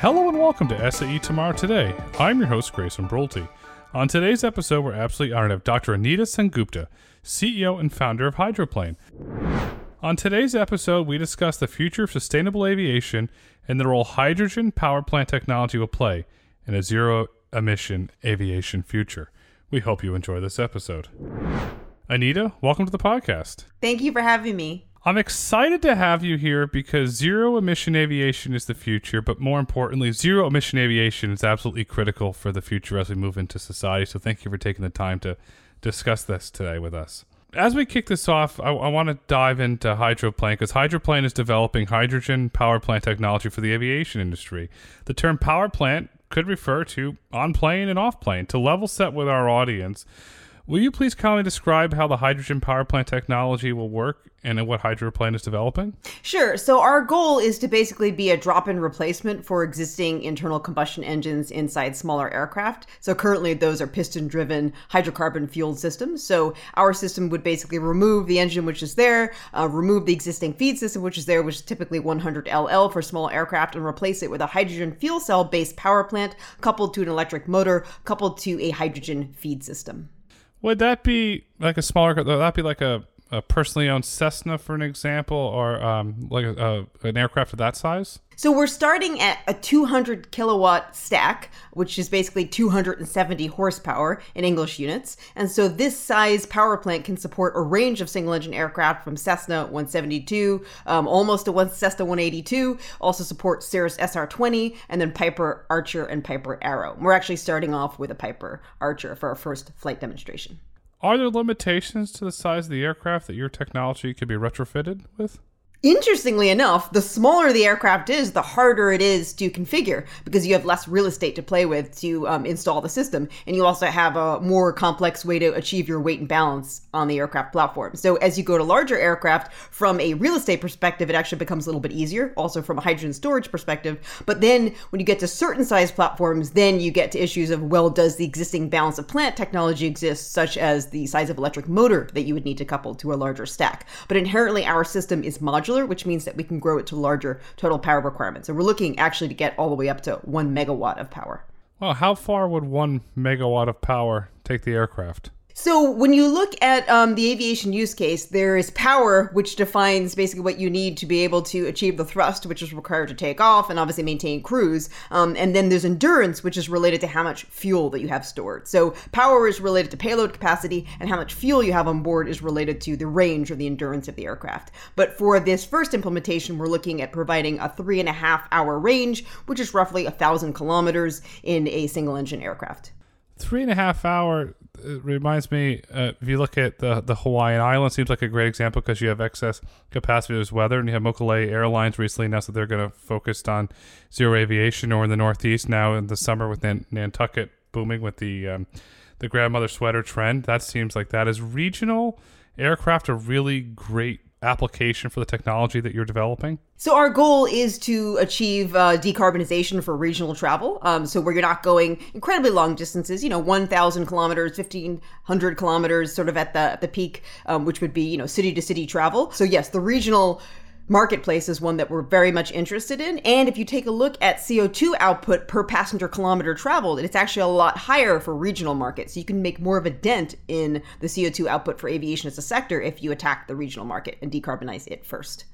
Hello and welcome to SAE Tomorrow Today. I'm your host, Grayson Brulte. On today's episode, we're absolutely honored to have Dr. Anita Sengupta, CEO and founder of Hydroplane. On today's episode, we discuss the future of sustainable aviation and the role hydrogen power plant technology will play in a zero emission aviation future. We hope you enjoy this episode. Anita, welcome to the podcast. Thank you for having me. I'm excited to have you here because zero emission aviation is the future, but more importantly, zero emission aviation is absolutely critical for the future as we move into society. So thank you for taking the time to discuss this today with us. As we kick this off, I, I want to dive into Hydroplane because Hydroplane is developing hydrogen power plant technology for the aviation industry. The term power plant could refer to on plane and off plane. To level set with our audience, Will you please kindly describe how the hydrogen power plant technology will work and what Hydroplane is developing? Sure. So, our goal is to basically be a drop in replacement for existing internal combustion engines inside smaller aircraft. So, currently, those are piston driven hydrocarbon fueled systems. So, our system would basically remove the engine which is there, uh, remove the existing feed system which is there, which is typically 100 LL for small aircraft, and replace it with a hydrogen fuel cell based power plant coupled to an electric motor, coupled to a hydrogen feed system. Would that be like a smaller? Would that be like a, a personally owned Cessna, for an example, or um, like a, a, an aircraft of that size? So we're starting at a 200 kilowatt stack, which is basically 270 horsepower in English units. And so this size power plant can support a range of single engine aircraft from Cessna 172, um, almost to one Cessna 182, also support Cirrus SR20, and then Piper Archer and Piper Arrow. We're actually starting off with a Piper Archer for our first flight demonstration. Are there limitations to the size of the aircraft that your technology could be retrofitted with? Interestingly enough, the smaller the aircraft is, the harder it is to configure because you have less real estate to play with to um, install the system. And you also have a more complex way to achieve your weight and balance on the aircraft platform. So, as you go to larger aircraft, from a real estate perspective, it actually becomes a little bit easier, also from a hydrogen storage perspective. But then when you get to certain size platforms, then you get to issues of well, does the existing balance of plant technology exist, such as the size of electric motor that you would need to couple to a larger stack? But inherently, our system is modular modular, which means that we can grow it to larger total power requirements. And we're looking actually to get all the way up to one megawatt of power. Well, how far would one megawatt of power take the aircraft? So when you look at um, the aviation use case, there is power, which defines basically what you need to be able to achieve the thrust, which is required to take off and obviously maintain cruise. Um, and then there's endurance, which is related to how much fuel that you have stored. So power is related to payload capacity, and how much fuel you have on board is related to the range or the endurance of the aircraft. But for this first implementation, we're looking at providing a three and a half hour range, which is roughly a thousand kilometers in a single engine aircraft three and a half hour reminds me uh, if you look at the the Hawaiian Islands seems like a great example because you have excess capacity there's weather and you have Mokulele Airlines recently announced that they're going to focus on zero aviation or in the Northeast now in the summer with Nan- Nantucket booming with the um, the grandmother sweater trend. That seems like that is regional. Aircraft a really great application for the technology that you're developing? So our goal is to achieve uh, decarbonization for regional travel. Um, so where you're not going incredibly long distances, you know, 1,000 kilometers, 1,500 kilometers, sort of at the at the peak, um, which would be you know city to city travel. So yes, the regional marketplace is one that we're very much interested in. And if you take a look at CO2 output per passenger kilometer traveled, it's actually a lot higher for regional markets. So you can make more of a dent in the CO2 output for aviation as a sector if you attack the regional market and decarbonize it first.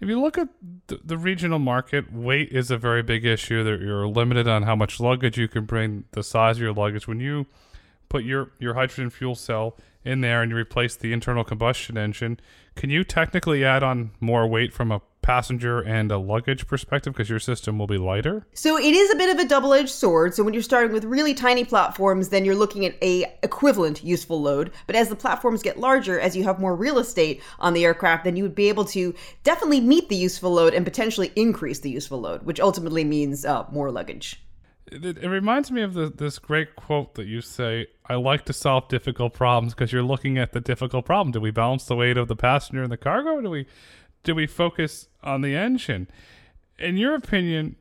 If you look at the, regional market, weight is a very big issue. That you're limited on how much luggage you can bring, the size of your luggage. When you put your, your hydrogen fuel cell in there and you replace the internal combustion engine, can you technically add on more weight from a passenger and a luggage perspective because your system will be lighter? So it is a bit of a double-edged sword. So when you're starting with really tiny platforms, then you're looking at a equivalent useful load. But as the platforms get larger, as you have more real estate on the aircraft, then you would be able to definitely meet the useful load and potentially increase the useful load, which ultimately means uh, more luggage. It, it, reminds me of the, this great quote that you say I like to solve difficult problems because you're looking at the difficult problem. Do we balance the weight of the passenger and the cargo? Do we do we focus on the engine? In your opinion,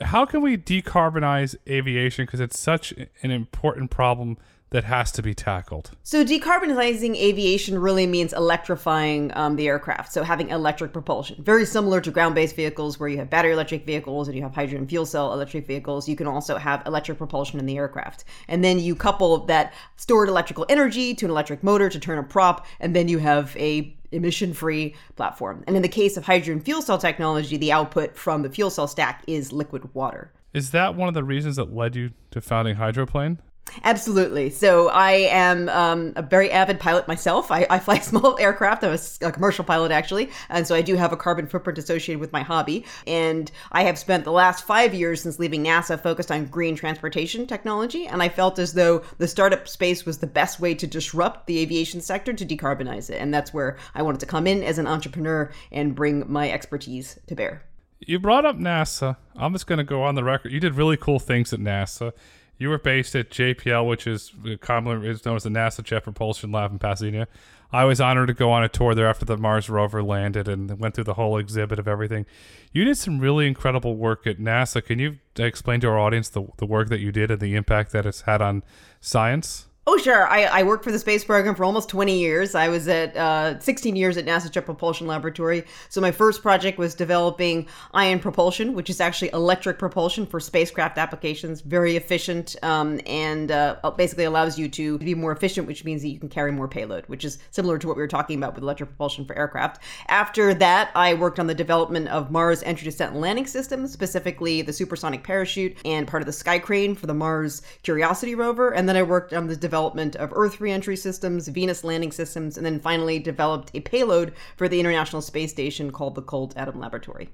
how can we decarbonize aviation because it's such an important problem that has to be tackled? So, decarbonizing aviation really means electrifying um, the aircraft. So, having electric propulsion. Very similar to ground based vehicles where you have battery electric vehicles and you have hydrogen fuel cell electric vehicles. You can also have electric propulsion in the aircraft. And then you couple that stored electrical energy to an electric motor to turn a prop, and then you have a emission free platform. And in the case of hydrogen fuel cell technology, the output from the fuel cell stack is liquid water. Is that one of the reasons that led you to founding Hydroplane? Absolutely. So I am um, a very avid pilot myself. I, I fly small aircraft. I'm a, a, commercial pilot actually, and so I do have a carbon footprint associated with my hobby. And I have spent the last five years since leaving NASA focused on green transportation technology, and I felt as though the startup space was the best way to disrupt the aviation sector to decarbonize it, and that's where I wanted to come in as an entrepreneur and bring my expertise to bear. You brought up NASA. I'm just going to go on the record. You did really cool things at NASA. You were based at JPL, which is commonly known as the NASA Jet Propulsion Lab in Pasadena. I was honored to go on a tour there after the Mars rover landed and went through the whole exhibit of everything. You did some really incredible work at NASA. Can you explain to our audience the, the work that you did and the impact that it's had on science? Oh, sure. I, I worked for the space program for almost 20 years. I was at uh, 16 years at NASA Jet Propulsion Laboratory. So, my first project was developing ion propulsion, which is actually electric propulsion for spacecraft applications. Very efficient um, and uh, basically allows you to be more efficient, which means that you can carry more payload, which is similar to what we were talking about with electric propulsion for aircraft. After that, I worked on the development of Mars entry, descent, and landing systems, specifically the supersonic parachute and part of the sky crane for the Mars Curiosity rover. And then I worked on the development development of Earth reentry systems, Venus landing systems, and then finally developed a payload for the International Space Station called the Cold Atom Laboratory.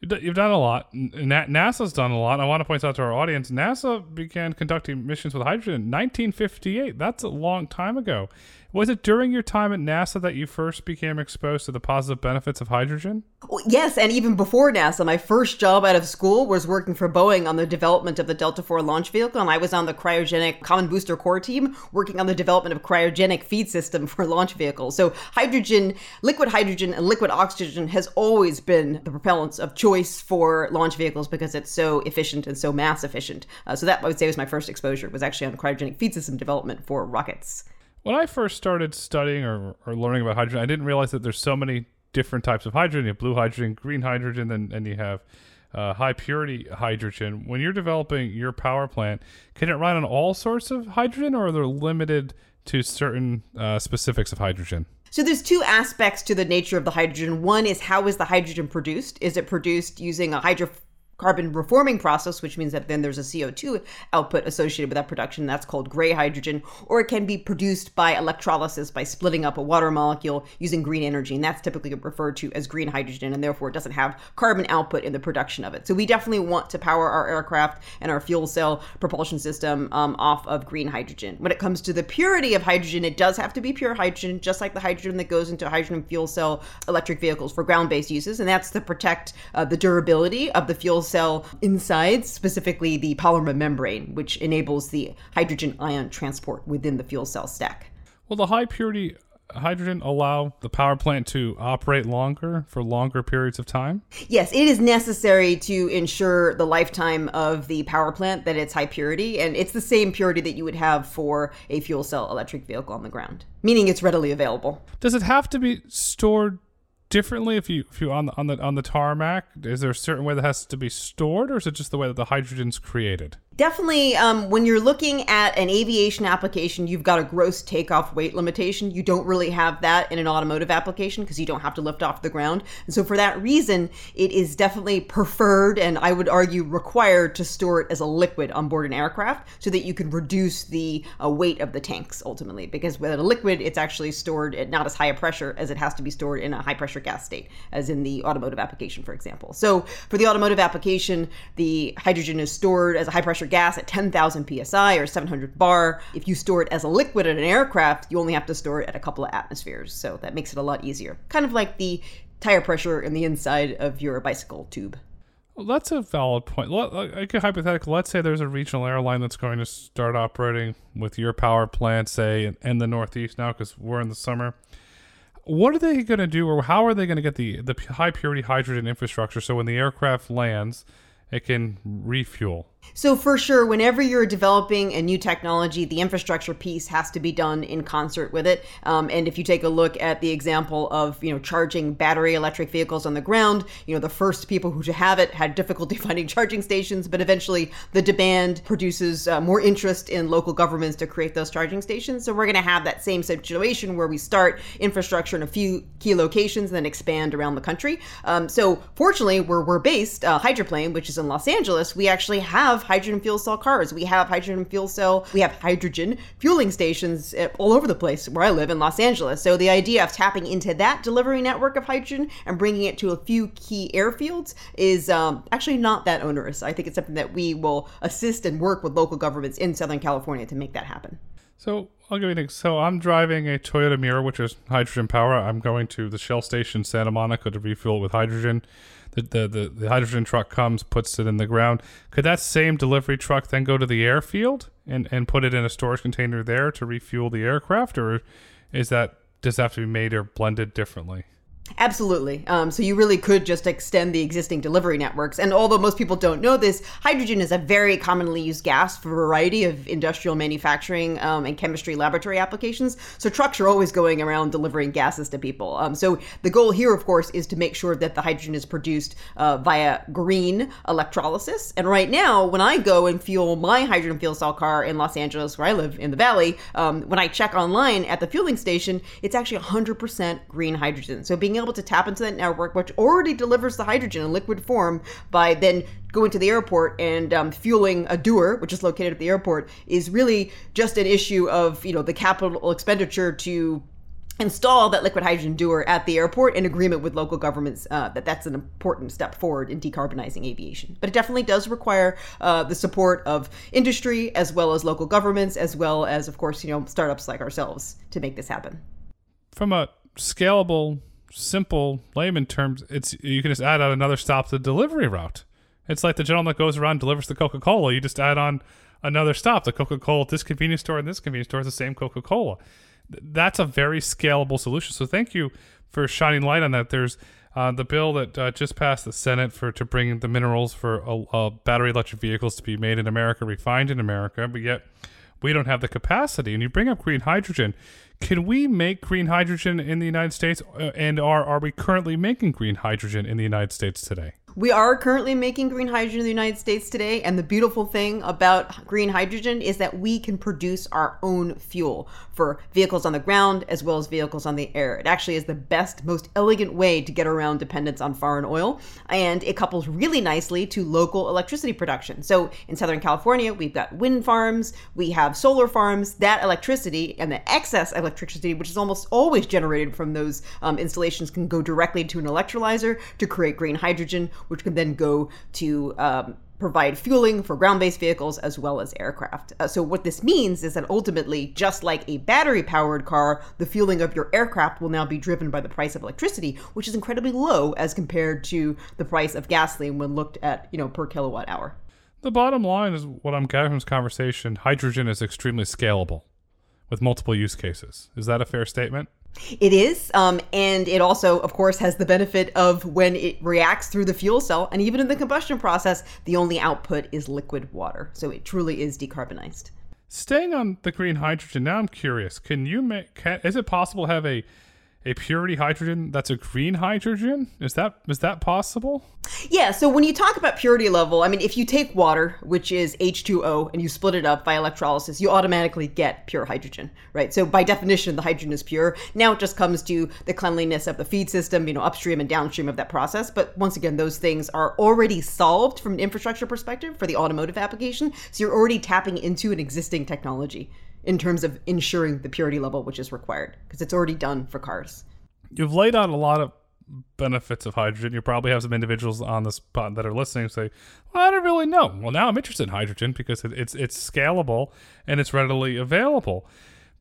You've done a lot. NASA's done a lot. I want to point out to our audience NASA began conducting missions with hydrogen in 1958. That's a long time ago. Was it during your time at NASA that you first became exposed to the positive benefits of hydrogen? Yes, and even before NASA, my first job out of school was working for Boeing on the development of the Delta IV launch vehicle, and I was on the cryogenic common booster core team working on the development of cryogenic feed system for launch vehicles. So hydrogen, liquid hydrogen, and liquid oxygen has always been the propellants of choice for launch vehicles because it's so efficient and so mass efficient. Uh, so that I would say was my first exposure was actually on cryogenic feed system development for rockets when I first started studying or, or learning about hydrogen, I didn't realize that there's so many different types of hydrogen. You have blue hydrogen, green hydrogen, and, and you have uh, high purity hydrogen. When you're developing your power plant, can it run on all sorts of hydrogen, or are they limited to certain uh, specifics of hydrogen? So there's two aspects to the nature of the hydrogen. One is how is the hydrogen produced? Is it produced using a hydro carbon reforming process, which means that then there's a CO2 output associated with that production. That's called gray hydrogen, or it can be produced by electrolysis by splitting up a water molecule using green energy. And that's typically referred to as green hydrogen, and therefore it doesn't have carbon output in the production of it. So we definitely want to power our aircraft and our fuel cell propulsion system um, off of green hydrogen. When it comes to the purity of hydrogen, it does have to be pure hydrogen, just like the hydrogen that goes into hydrogen fuel cell electric vehicles for ground based uses. And that's to protect uh, the durability of the fuel cell insides, specifically the polymer membrane, which enables the hydrogen ion transport within the fuel cell stack. Will the high purity hydrogen allow the power plant to operate longer for longer periods of time? Yes, it is necessary to ensure the lifetime of the power plant that it's high purity, and it's the same purity that you would have for a fuel cell electric vehicle on the ground, meaning it's readily available. Does it have to be stored differently if you if you on the on the on the tarmac? Is there a certain way that has to be stored, or is it just the way that the hydrogen's created? Definitely, um, when you're looking at an aviation application, you've got a gross takeoff weight limitation. You don't really have that in an automotive application because you don't have to lift off the ground. And so, for that reason, it is definitely preferred and I would argue required to store it as a liquid on board an aircraft so that you can reduce the uh, weight of the tanks ultimately. Because with a liquid, it's actually stored at not as high a pressure as it has to be stored in a high pressure gas state, as in the automotive application, for example. So, for the automotive application, the hydrogen is stored as a high pressure gas at 10,000 psi or 700 bar. If you store it as a liquid in an aircraft, you only have to store it at a couple of atmospheres. So that makes it a lot easier. Kind of like the tire pressure in the inside of your bicycle tube. Well, that's a valid point. Like a hypothetical, let's say there's a regional airline that's going to start operating with your power plant, say in, in the Northeast now, because we're in the summer. What are they going to do, or how are they going to get the the high purity hydrogen infrastructure so when the aircraft lands, it can refuel. So, for sure, whenever you're developing a new technology, the infrastructure piece has to be done in concert with it. Um, and if you take a look at the example of, you know, charging battery electric vehicles on the ground, you know, the first people who to have it had difficulty finding charging stations, but eventually the demand produces uh, more interest in local governments to create those charging stations. So, we're going to have that same situation where we start infrastructure in a few key locations, and then expand around the country. Um, so, fortunately, where we're based, uh, Hydroplane, which is in Los Angeles, we actually have hydrogen fuel cell cars. We have hydrogen fuel cell, we have hydrogen fueling stations eh, all over the place where I live in Los Angeles. So the idea of tapping into that delivery network of hydrogen and bringing it to a few key airfields is um, actually not that onerous. I think it's something that we will assist and work with local governments in Southern California to make that happen. So I'll give you an So I'm driving a Toyota Mirai, which is hydrogen power. I'm going to the Shell station Santa Monica to refuel it with hydrogen the, the, the, the hydrogen truck comes, puts it in the ground. Could that same delivery truck then go to the airfield and, and put it in a storage container there to refuel the aircraft, or is that does that have to be made or blended differently? Absolutely. Um, so you really could just extend the existing delivery networks. And although most people don't know this, hydrogen is a very commonly used gas for a variety of industrial manufacturing um, and chemistry laboratory applications. So trucks are always going around delivering gases to people. Um, so the goal here, of course, is to make sure that the hydrogen is produced uh, via green electrolysis. And right now, when I go and fuel my hydrogen fuel cell car in Los Angeles, where I live in the valley, um, when I check online at the fueling station, it's actually 100% green hydrogen. So being able to tap into that network, which already delivers the hydrogen in liquid form by then going to the airport and um, fueling a dewar, which is located at the airport, is really just an issue of you know the capital expenditure to install that liquid hydrogen dewar at the airport in agreement with local governments uh, that that's an important step forward in decarbonizing aviation. But it definitely does require uh, the support of industry as well as local governments as well as of course you know startups like ourselves to make this happen. From a scalable simple layman terms, it's you can just add on another stop to the delivery route. It's like the gentleman that goes around delivers the Coca Cola. You just add on another stop. The Coca Cola at this convenience store and this convenience store is the same Coca Cola. That's a very scalable solution. So thank you for shining light on that. There's uh, the bill that uh, just passed the Senate for to bring the minerals for uh, battery electric vehicles to be made in America, refined in America, but yet we don't have the capacity. And you bring up green hydrogen. Can we make green hydrogen in the United States? Uh, and are, are we currently making green hydrogen in the United States today? We are currently making green hydrogen in the United States today, and the beautiful thing about green hydrogen is that we can produce our own fuel for vehicles on the ground as well as vehicles on the air. It actually is the best, most elegant way to get around dependence on foreign oil, and it couples really nicely to local electricity production. So in Southern California, we've got wind farms, we have solar farms. That electricity and the excess electricity, which is almost always generated from those um, installations, can go directly to an electrolyzer to create green hydrogen which can then go to um, provide fueling for ground based vehicles as well as aircraft. Uh, so, what this means is that ultimately, just like a battery powered car, the fueling of your aircraft will now be driven by the price of electricity, which is incredibly low as compared to the price of gasoline when looked at, you know, per kilowatt hour. The bottom line is what I'm gathering from this conversation hydrogen is extremely scalable with multiple use cases. Is that a fair statement? It is. Um, and it also, of course, has the benefit of when it reacts through the fuel cell, and even in the combustion process, the only output is liquid water. So it truly is decarbonized. Staying on the green hydrogen, now I'm curious. Can you make? Can, is it possible to have a a purity hydrogen that's a green hydrogen? Is that is that possible? Yeah, so when you talk about purity level, I mean if you take water, which is H2O, and you split it up by electrolysis, you automatically get pure hydrogen, right? So by definition the hydrogen is pure. Now it just comes to the cleanliness of the feed system, you know, upstream and downstream of that process, but once again those things are already solved from an infrastructure perspective for the automotive application, so you're already tapping into an existing technology in terms of ensuring the purity level which is required because it's already done for cars. You've laid out a lot of benefits of hydrogen. You probably have some individuals on the spot that are listening say, "Well, I don't really know." Well, now I'm interested in hydrogen because it's it's scalable and it's readily available.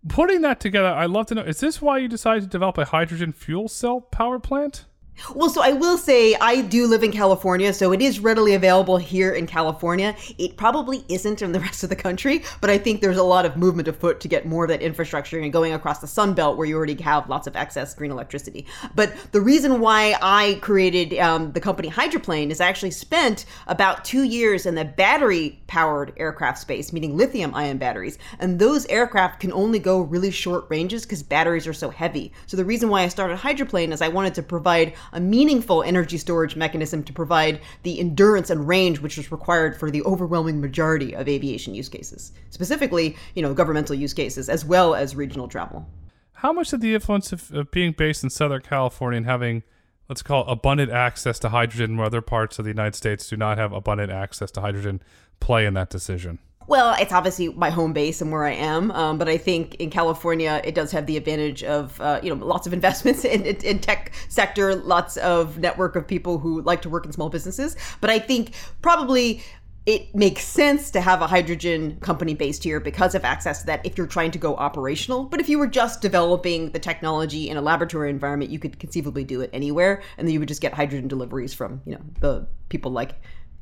Putting that together, I'd love to know: Is this why you decided to develop a hydrogen fuel cell power plant? Well, so I will say I do live in California, so it is readily available here in California. It probably isn't in the rest of the country, but I think there's a lot of movement afoot to get more of that infrastructure and going across the Sun Belt where you already have lots of excess green electricity. But the reason why I created um, the company Hydroplane is I actually spent about two years in the battery powered aircraft space, meaning lithium ion batteries. And those aircraft can only go really short ranges because batteries are so heavy. So the reason why I started hydroplane is I wanted to provide a meaningful energy storage mechanism to provide the endurance and range which is required for the overwhelming majority of aviation use cases, specifically, you know, governmental use cases as well as regional travel. How much did the influence of, of being based in Southern California and having let's call it abundant access to hydrogen where other parts of the United States do not have abundant access to hydrogen play in that decision? Well, it's obviously my home base and where I am, um, but I think in California it does have the advantage of uh, you know lots of investments in, in, in, tech sector, lots of network of people who like to work in small businesses. But I think probably it makes sense to have a hydrogen company based here because of access to that if you're trying to go operational. But if you were just developing the technology in a laboratory environment, you could conceivably do it anywhere, and then you would just get hydrogen deliveries from you know the people like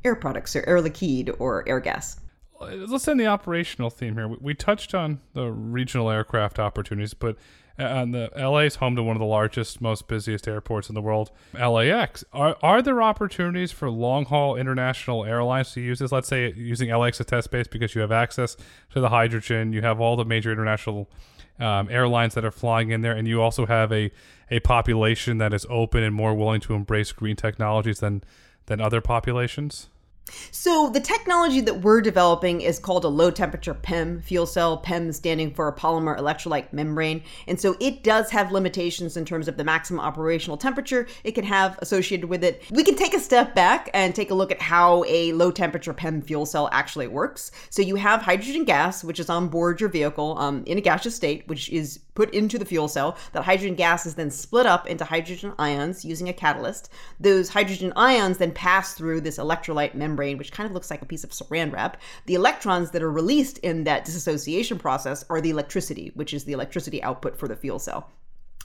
Air Products or Air Liquide or Airgas let's end the operational theme here. We, we touched on the regional aircraft opportunities, but uh, the LA is home to one of the largest, most busiest airports in the world, LAX. Are are there opportunities for long haul international airlines to use this? Let's say using LAX as a test base because you have access to the hydrogen, you have all the major international um, airlines that are flying in there, and you also have a a population that is open and more willing to embrace green technologies than than other populations. So the technology that we're developing is called a low temperature PEM fuel cell, PEM standing for a polymer electrolyte membrane. And so it does have limitations in terms of the maximum operational temperature it can have associated with it. We can take a step back and take a look at how a low temperature PEM fuel cell actually works. So you have hydrogen gas, which is on board your vehicle um, in a gaseous state, which is put into the fuel cell. That hydrogen gas is then split up into hydrogen ions using a catalyst. Those hydrogen ions then pass through this electrolyte membrane membrane, which kind of looks like a piece of saran wrap. The electrons that are released in that disassociation process are the electricity, which is the electricity output for the fuel cell.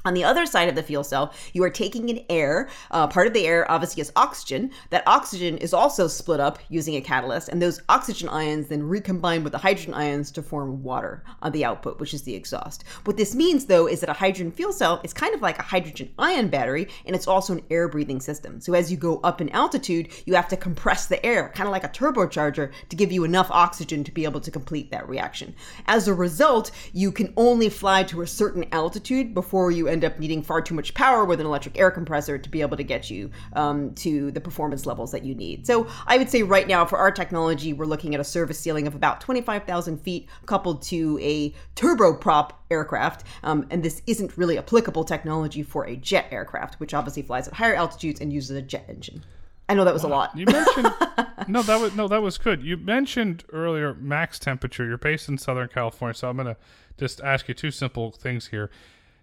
On the other side of the fuel cell, you are taking in air. Uh, part of the air, obviously, is oxygen. That oxygen is also split up using a catalyst, and those oxygen ions then recombine with the hydrogen ions to form water on the output, which is the exhaust. What this means, though, is that a hydrogen fuel cell is kind of like a hydrogen ion battery, and it's also an air breathing system. So as you go up in altitude, you have to compress the air, kind of like a turbocharger, to give you enough oxygen to be able to complete that reaction. As a result, you can only fly to a certain altitude before you end up needing far too much power with an electric air compressor to be able to get you um, to the performance levels that you need. So I would say right now for our technology, we're looking at a service ceiling of about 25,000 feet coupled to a turboprop aircraft. Um, and this isn't really applicable technology for a jet aircraft, which obviously flies at higher altitudes and uses a jet engine. I know that was a lot. You mentioned no, that was no, that was good. You mentioned earlier max temperature. You're based in Southern California, so I'm gonna just ask you two simple things here.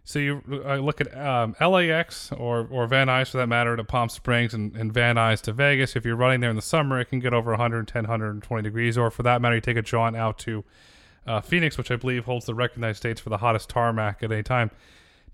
So you uh, look at um, LAX or, or Van Nuys for that matter to Palm Springs and, and Van Nuys to Vegas. If you're running there in the summer, it can get over 110, 120 degrees. Or for that matter, you take a jaunt out to uh, Phoenix, which I believe holds the record United States for the hottest tarmac at any time.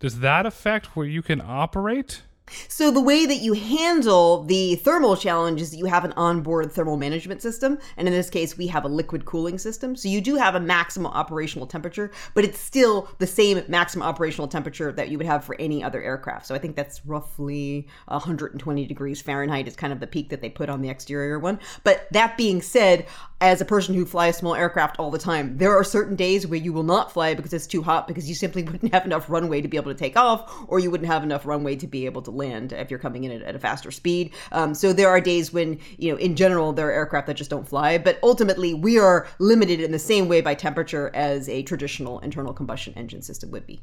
Does that affect where you can operate? So the way that you handle the thermal challenge is that you have an onboard thermal management system, and in this case, we have a liquid cooling system. So you do have a maximum operational temperature, but it's still the same maximum operational temperature that you would have for any other aircraft. So I think that's roughly 120 degrees Fahrenheit is kind of the peak that they put on the exterior one. But that being said, as a person who flies small aircraft all the time, there are certain days where you will not fly because it's too hot because you simply wouldn't have enough runway to be able to take off, or you wouldn't have enough runway to be able to land if you're coming in at, at a faster speed. Um, so there are days when, you know, in general, there are aircraft that just don't fly, but ultimately we are limited in the same way by temperature as a traditional internal combustion engine system would be.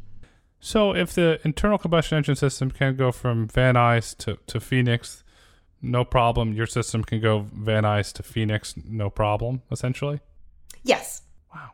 So if the internal combustion engine system can go from Van Nuys to, to Phoenix, no problem. Your system can go Van Nuys to Phoenix, no problem, essentially? Yes. Wow.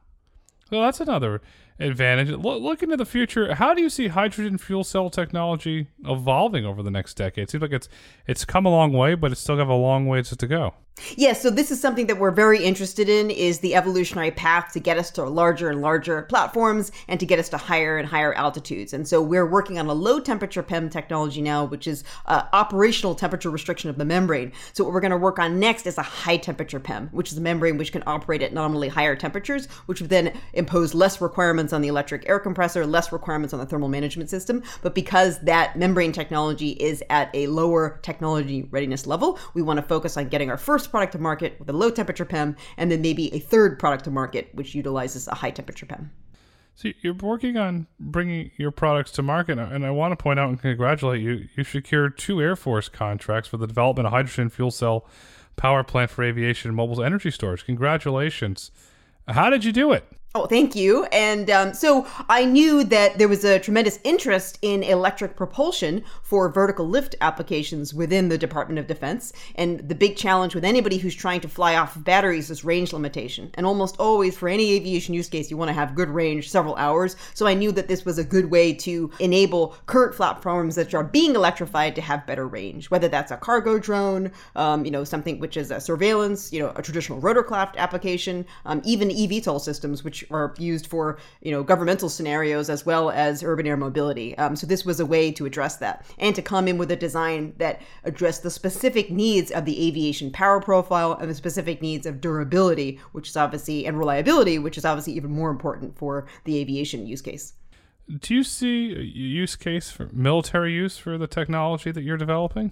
Well, that's another advantage. Look, look into the future. How do you see hydrogen fuel cell technology evolving over the next decade? It seems like it's it's come a long way, but it's still got a long ways to go. Yeah, so this is something that we're very interested in is the evolutionary path to get us to larger and larger platforms and to get us to higher and higher altitudes. And so we're working on a low temperature PEM technology now, which is uh, operational temperature restriction of the membrane. So what we're going to work on next is a high temperature PEM, which is a membrane which can operate at nominally higher temperatures, which would then impose less requirements requirements on the electric air compressor, less requirements on the thermal management system. But because that membrane technology is at a lower technology readiness level, we want to focus on getting our first product to market with a low temperature PEM, and then maybe a third product to market which utilizes a high temperature PEM. So you're working on bringing your products to market, and I want to point out and congratulate you. You secured two Air Force contracts for the development of hydrogen fuel cell power plant for aviation and mobile energy storage. Congratulations! How did you do it? Oh, thank you. And um, so I knew that there was a tremendous interest in electric propulsion for vertical lift applications within the Department of Defense. And the big challenge with anybody who's trying to fly off of batteries is range limitation. And almost always, for any aviation use case, you want to have good range, several hours. So I knew that this was a good way to enable current platforms that are being electrified to have better range, whether that's a cargo drone, um, you know, something which is a surveillance, you know, a traditional rotorcraft application, um, even eVTOL systems, which are used for you know governmental scenarios as well as urban air mobility. Um, so this was a way to address that and to come in with a design that addressed the specific needs of the aviation power profile and the specific needs of durability, which is obviously and reliability, which is obviously even more important for the aviation use case. Do you see a use case for military use for the technology that you're developing?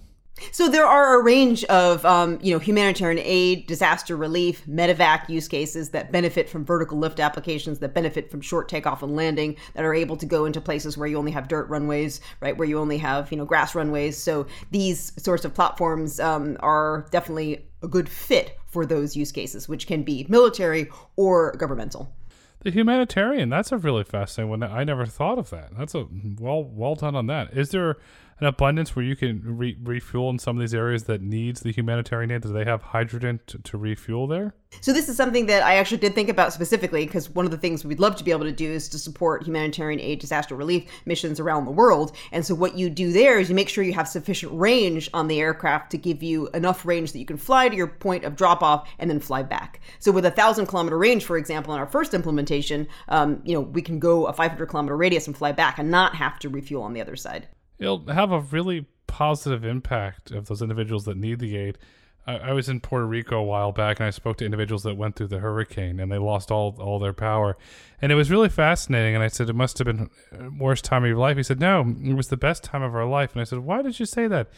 So there are a range of, um, you know, humanitarian aid, disaster relief, medevac use cases that benefit from vertical lift applications, that benefit from short takeoff and landing, that are able to go into places where you only have dirt runways, right, where you only have, you know, grass runways. So these sorts of platforms um, are definitely a good fit for those use cases, which can be military or governmental. The humanitarian, that's a really fascinating one. I never thought of that. That's a well well done on that. Is there an abundance where you can re- refuel in some of these areas that needs the humanitarian aid? Do they have hydrogen to, to refuel there? So this is something that I actually did think about specifically because one of the things we'd love to be able to do is to support humanitarian aid disaster relief missions around the world. And so what you do there is you make sure you have sufficient range on the aircraft to give you enough range that you can fly to your point of drop off and then fly back. So with a thousand kilometer range, for example, in our first implementation, um, you know, we can go a 500 kilometer radius and fly back and not have to refuel on the other side it'll have a really positive impact of those individuals that need the aid. I, I, was in Puerto Rico a while back, and I spoke to individuals that went through the hurricane and they lost all all their power, and it was really fascinating. And I said, "It must have been worst time of your life." He said, "No, it was the best time of our life." And I said, "Why did you say that?"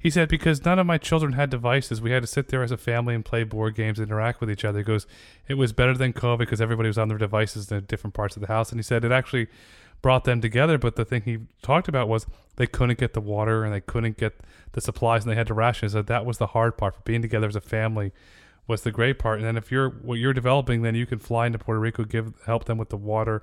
He said, because none of my children had devices. We had to sit there as a family and play board games interact with each other. He goes, it was better than COVID because everybody was on their devices in different parts of the house. And he said, it actually brought them together. But the thing he talked about was they couldn't get the water and they couldn't get the supplies and they had to ration. So that was the hard part for being together as a family was the great part. And then if you're what you're developing, then you can fly into Puerto Rico, give help them with the water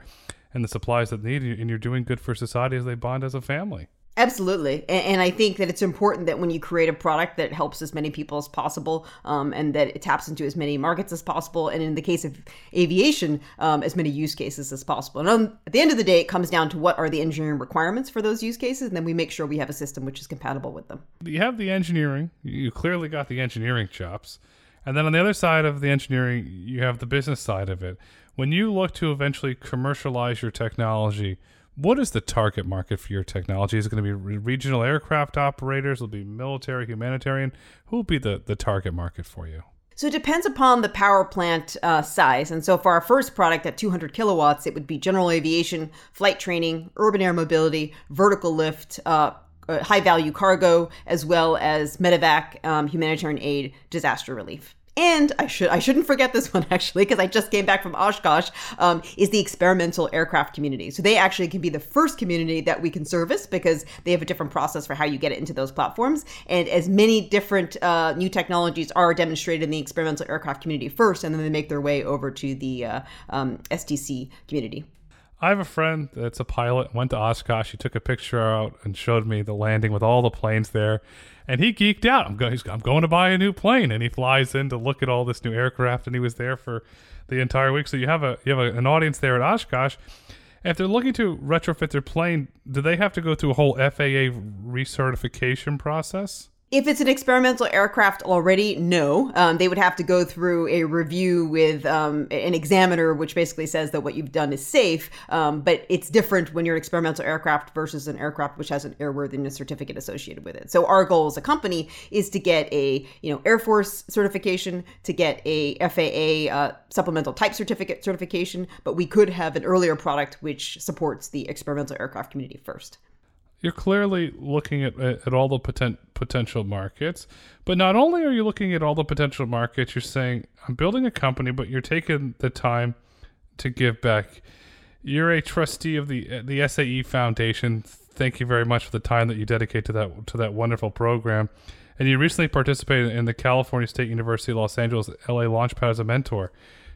and the supplies that they need, and you're doing good for society as they bond as a family. Absolutely. And, I think that it's important that when you create a product that helps as many people as possible um, and that it taps into as many markets as possible. And in the case of aviation, um, as many use cases as possible. And um, at the end of the day, it comes down to what are the engineering requirements for those use cases. And then we make sure we have a system which is compatible with them. You have the engineering, you clearly got the engineering chops. And then on the other side of the engineering, you have the business side of it. When you look to eventually commercialize your technology, what is the target market for your technology? Is it going to be regional aircraft operators? Will be military, humanitarian? Who will be the, the target market for you? So it depends upon the power plant uh, size. And so for our first product at 200 kilowatts, it would be general aviation, flight training, urban air mobility, vertical lift, uh, uh, high value cargo, as well as medevac, um, humanitarian aid, disaster relief and I should I shouldn't forget this one actually because I just came back from Oshkosh um, is the experimental aircraft community. So they actually can be the first community that we can service because they have a different process for how you get it into those platforms. And as many different uh, new technologies are demonstrated in the experimental aircraft community first, and then they make their way over to the uh, um, STC community. I have a friend that's a pilot, went to Oshkosh. He took a picture out and showed me the landing with all the planes there. And he geeked out. I'm going, I'm going to buy a new plane. And he flies in to look at all this new aircraft. And he was there for the entire week. So you have a you have a, an audience there at Oshkosh. If they're looking to retrofit their plane, do they have to go through a whole FAA recertification process? If it's an experimental aircraft already, no. Um, they would have to go through a review with um, an examiner, which basically says that what you've done is safe. Um, but it's different when you're an experimental aircraft versus an aircraft which has an airworthiness certificate associated with it. So our goal as a company is to get a you know Air Force certification, to get a FAA uh, supplemental type certificate certification. But we could have an earlier product which supports the experimental aircraft community first you're clearly looking at, at all the poten- potential markets. But not only are you looking at all the potential markets, you're saying, I'm building a company, but you're taking the time to give back. You're a trustee of the the SAE Foundation. Thank you very much for the time that you dedicate to that to that wonderful program. And you recently participated in the California State University Los Angeles LA Launchpad as a mentor.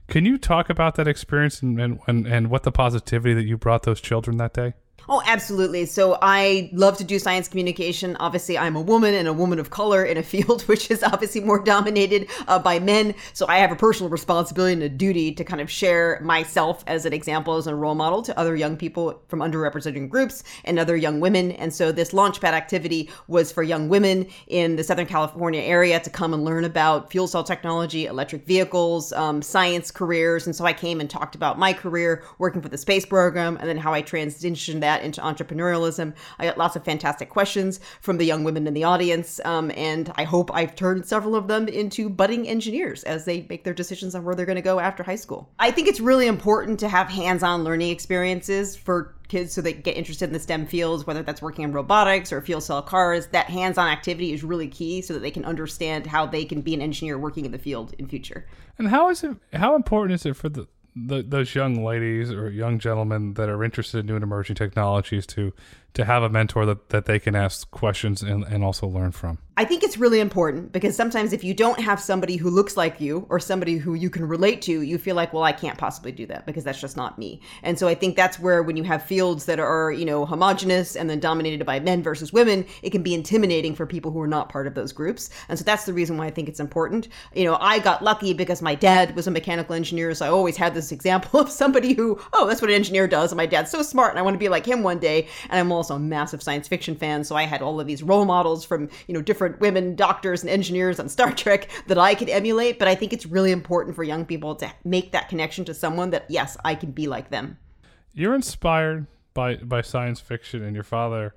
Can you talk about that experience and, and, and what the positivity that you brought those children that day? Oh, absolutely. So I love to do science communication. Obviously, I'm a woman and a woman of color in a field which is obviously more dominated uh, by men. So I have a personal responsibility and a duty to kind of share myself as an example, as a role model to other young people from underrepresented groups and other young women. And so this launchpad activity was for young women in the Southern California area to come and learn about fuel cell technology, electric vehicles, um, science careers. And so I came and talked about my career working for the space program and then how I transitioned that that into entrepreneurialism. I got lots of fantastic questions from the young women in the audience, um, and I hope I've turned several of them into budding engineers as they make their decisions on where they're going to go after high school. I think it's really important to have hands on learning experiences for kids so they get interested in the STEM fields, whether that's working in robotics or fuel cell cars. That hands on activity is really key so that they can understand how they can be an engineer working in the field in future. And how is it? How important is it for the the, those young ladies or young gentlemen that are interested in new and emerging technologies to to have a mentor that, that they can ask questions and, and also learn from. I think it's really important because sometimes if you don't have somebody who looks like you or somebody who you can relate to, you feel like, well, I can't possibly do that because that's just not me. And so I think that's where when you have fields that are, you know, homogenous and then dominated by men versus women, it can be intimidating for people who are not part of those groups. And so that's the reason why I think it's important. You know, I got lucky because my dad was a mechanical engineer, so I always had this example of somebody who, oh, that's what an engineer does, and my dad's so smart and I want to be like him one day. And I'm also a massive science fiction fan, so I had all of these role models from, you know, different different women doctors and engineers on Star Trek that I could emulate, but I think it's really important for young people to make that connection to someone that yes, I can be like them. You're inspired by by science fiction and your father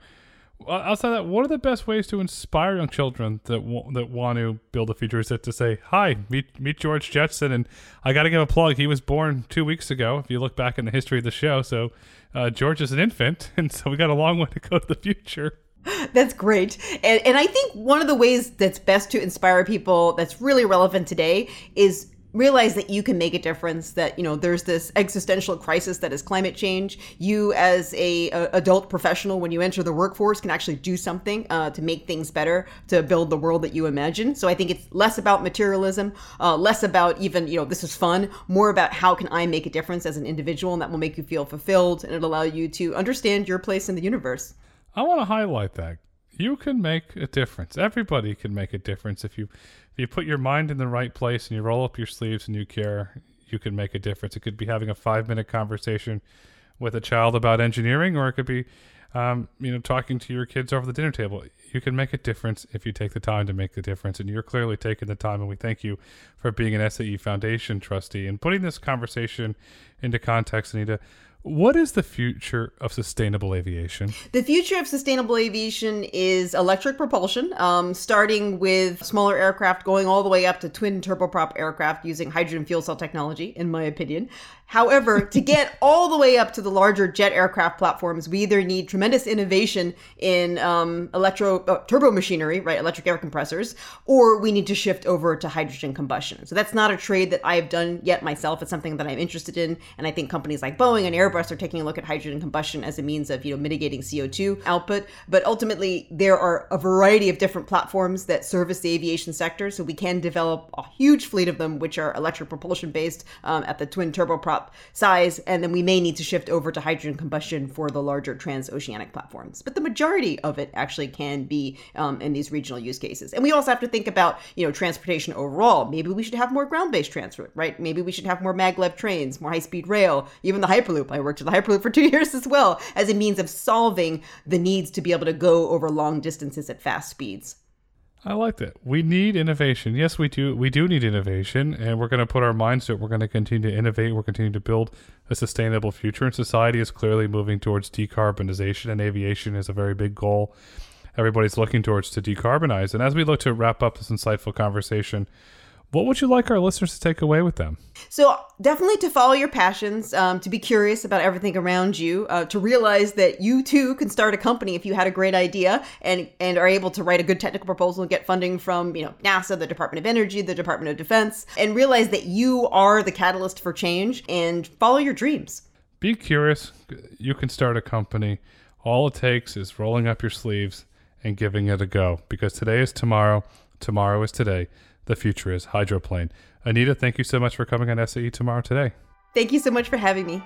outside that, what are the best ways to inspire young children that w- that want to build a future? Is it to say, "Hi, meet meet George Jetson"? And I got to give a plug. He was born two weeks ago. If you look back in the history of the show, so uh, George is an infant, and so we got a long way to go to the future. That's great. And, and I think one of the ways that's best to inspire people that's really relevant today is realize that you can make a difference that you know there's this existential crisis that is climate change. You as a, a adult professional when you enter the workforce can actually do something uh, to make things better to build the world that you imagine. So i think it's less about materialism uh, less about even you know this is fun more about how can i make a difference as an individual and that will make you feel fulfilled and it'll allow you to understand your place in the universe I want to highlight that you can make a difference. Everybody can make a difference if you if you put your mind in the right place and you roll up your sleeves and you care. You can make a difference. It could be having a five minute conversation with a child about engineering, or it could be, um, you know, talking to your kids over the dinner table. You can make a difference if you take the time to make the difference, and you're clearly taking the time. And we thank you for being an SAE Foundation trustee and putting this conversation into context, Anita. What is the future of sustainable aviation? The future of sustainable aviation is electric propulsion, um, starting with smaller aircraft, going all the way up to twin turboprop aircraft using hydrogen fuel cell technology, in my opinion. However, to get all the way up to the larger jet aircraft platforms, we either need tremendous innovation in um, electro uh, turbo machinery, right, electric air compressors, or we need to shift over to hydrogen combustion. So that's not a trade that I have done yet myself. It's something that I'm interested in, and I think companies like Boeing and Airbus are taking a look at hydrogen combustion as a means of you know mitigating CO2 output. But ultimately, there are a variety of different platforms that service the aviation sector, so we can develop a huge fleet of them, which are electric propulsion based um, at the twin turboprop size, and then we may need to shift over to hydrogen combustion for the larger transoceanic platforms. But the majority of it actually can be um, in these regional use cases. And we also have to think about, you know, transportation overall. Maybe we should have more ground-based transport, right? Maybe we should have more maglev trains, more high-speed rail, even the Hyperloop. I worked at the Hyperloop for two years as well, as a means of solving the needs to be able to go over long distances at fast speeds. I like that. We need innovation. Yes, we do. We do need innovation, and we're going to put our minds to it. We're going to continue to innovate. We're continuing to build a sustainable future. And society is clearly moving towards decarbonization, and aviation is a very big goal. Everybody's looking towards to decarbonize. And as we look to wrap up this insightful conversation, what would you like our listeners to take away with them? So, definitely to follow your passions, um, to be curious about everything around you, uh, to realize that you too can start a company if you had a great idea and and are able to write a good technical proposal and get funding from you know NASA, the Department of Energy, the Department of Defense, and realize that you are the catalyst for change and follow your dreams. Be curious. You can start a company. All it takes is rolling up your sleeves and giving it a go because today is tomorrow, tomorrow is today. The future is hydroplane. Anita, thank you so much for coming on SAE Tomorrow Today. Thank you so much for having me.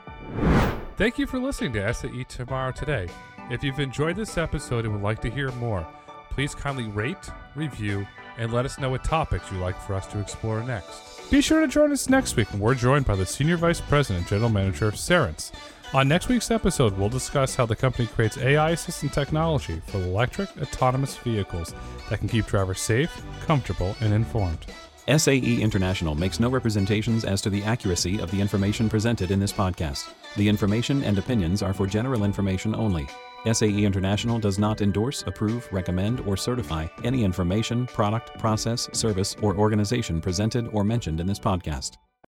Thank you for listening to SAE Tomorrow Today. If you've enjoyed this episode and would like to hear more, please kindly rate, review, and let us know what topics you'd like for us to explore next. Be sure to join us next week when we're joined by the Senior Vice President General Manager of Cerence. On next week's episode, we'll discuss how the company creates AI assistant technology for electric autonomous vehicles that can keep drivers safe, comfortable, and informed. SAE International makes no representations as to the accuracy of the information presented in this podcast. The information and opinions are for general information only. SAE International does not endorse, approve, recommend, or certify any information, product, process, service, or organization presented or mentioned in this podcast.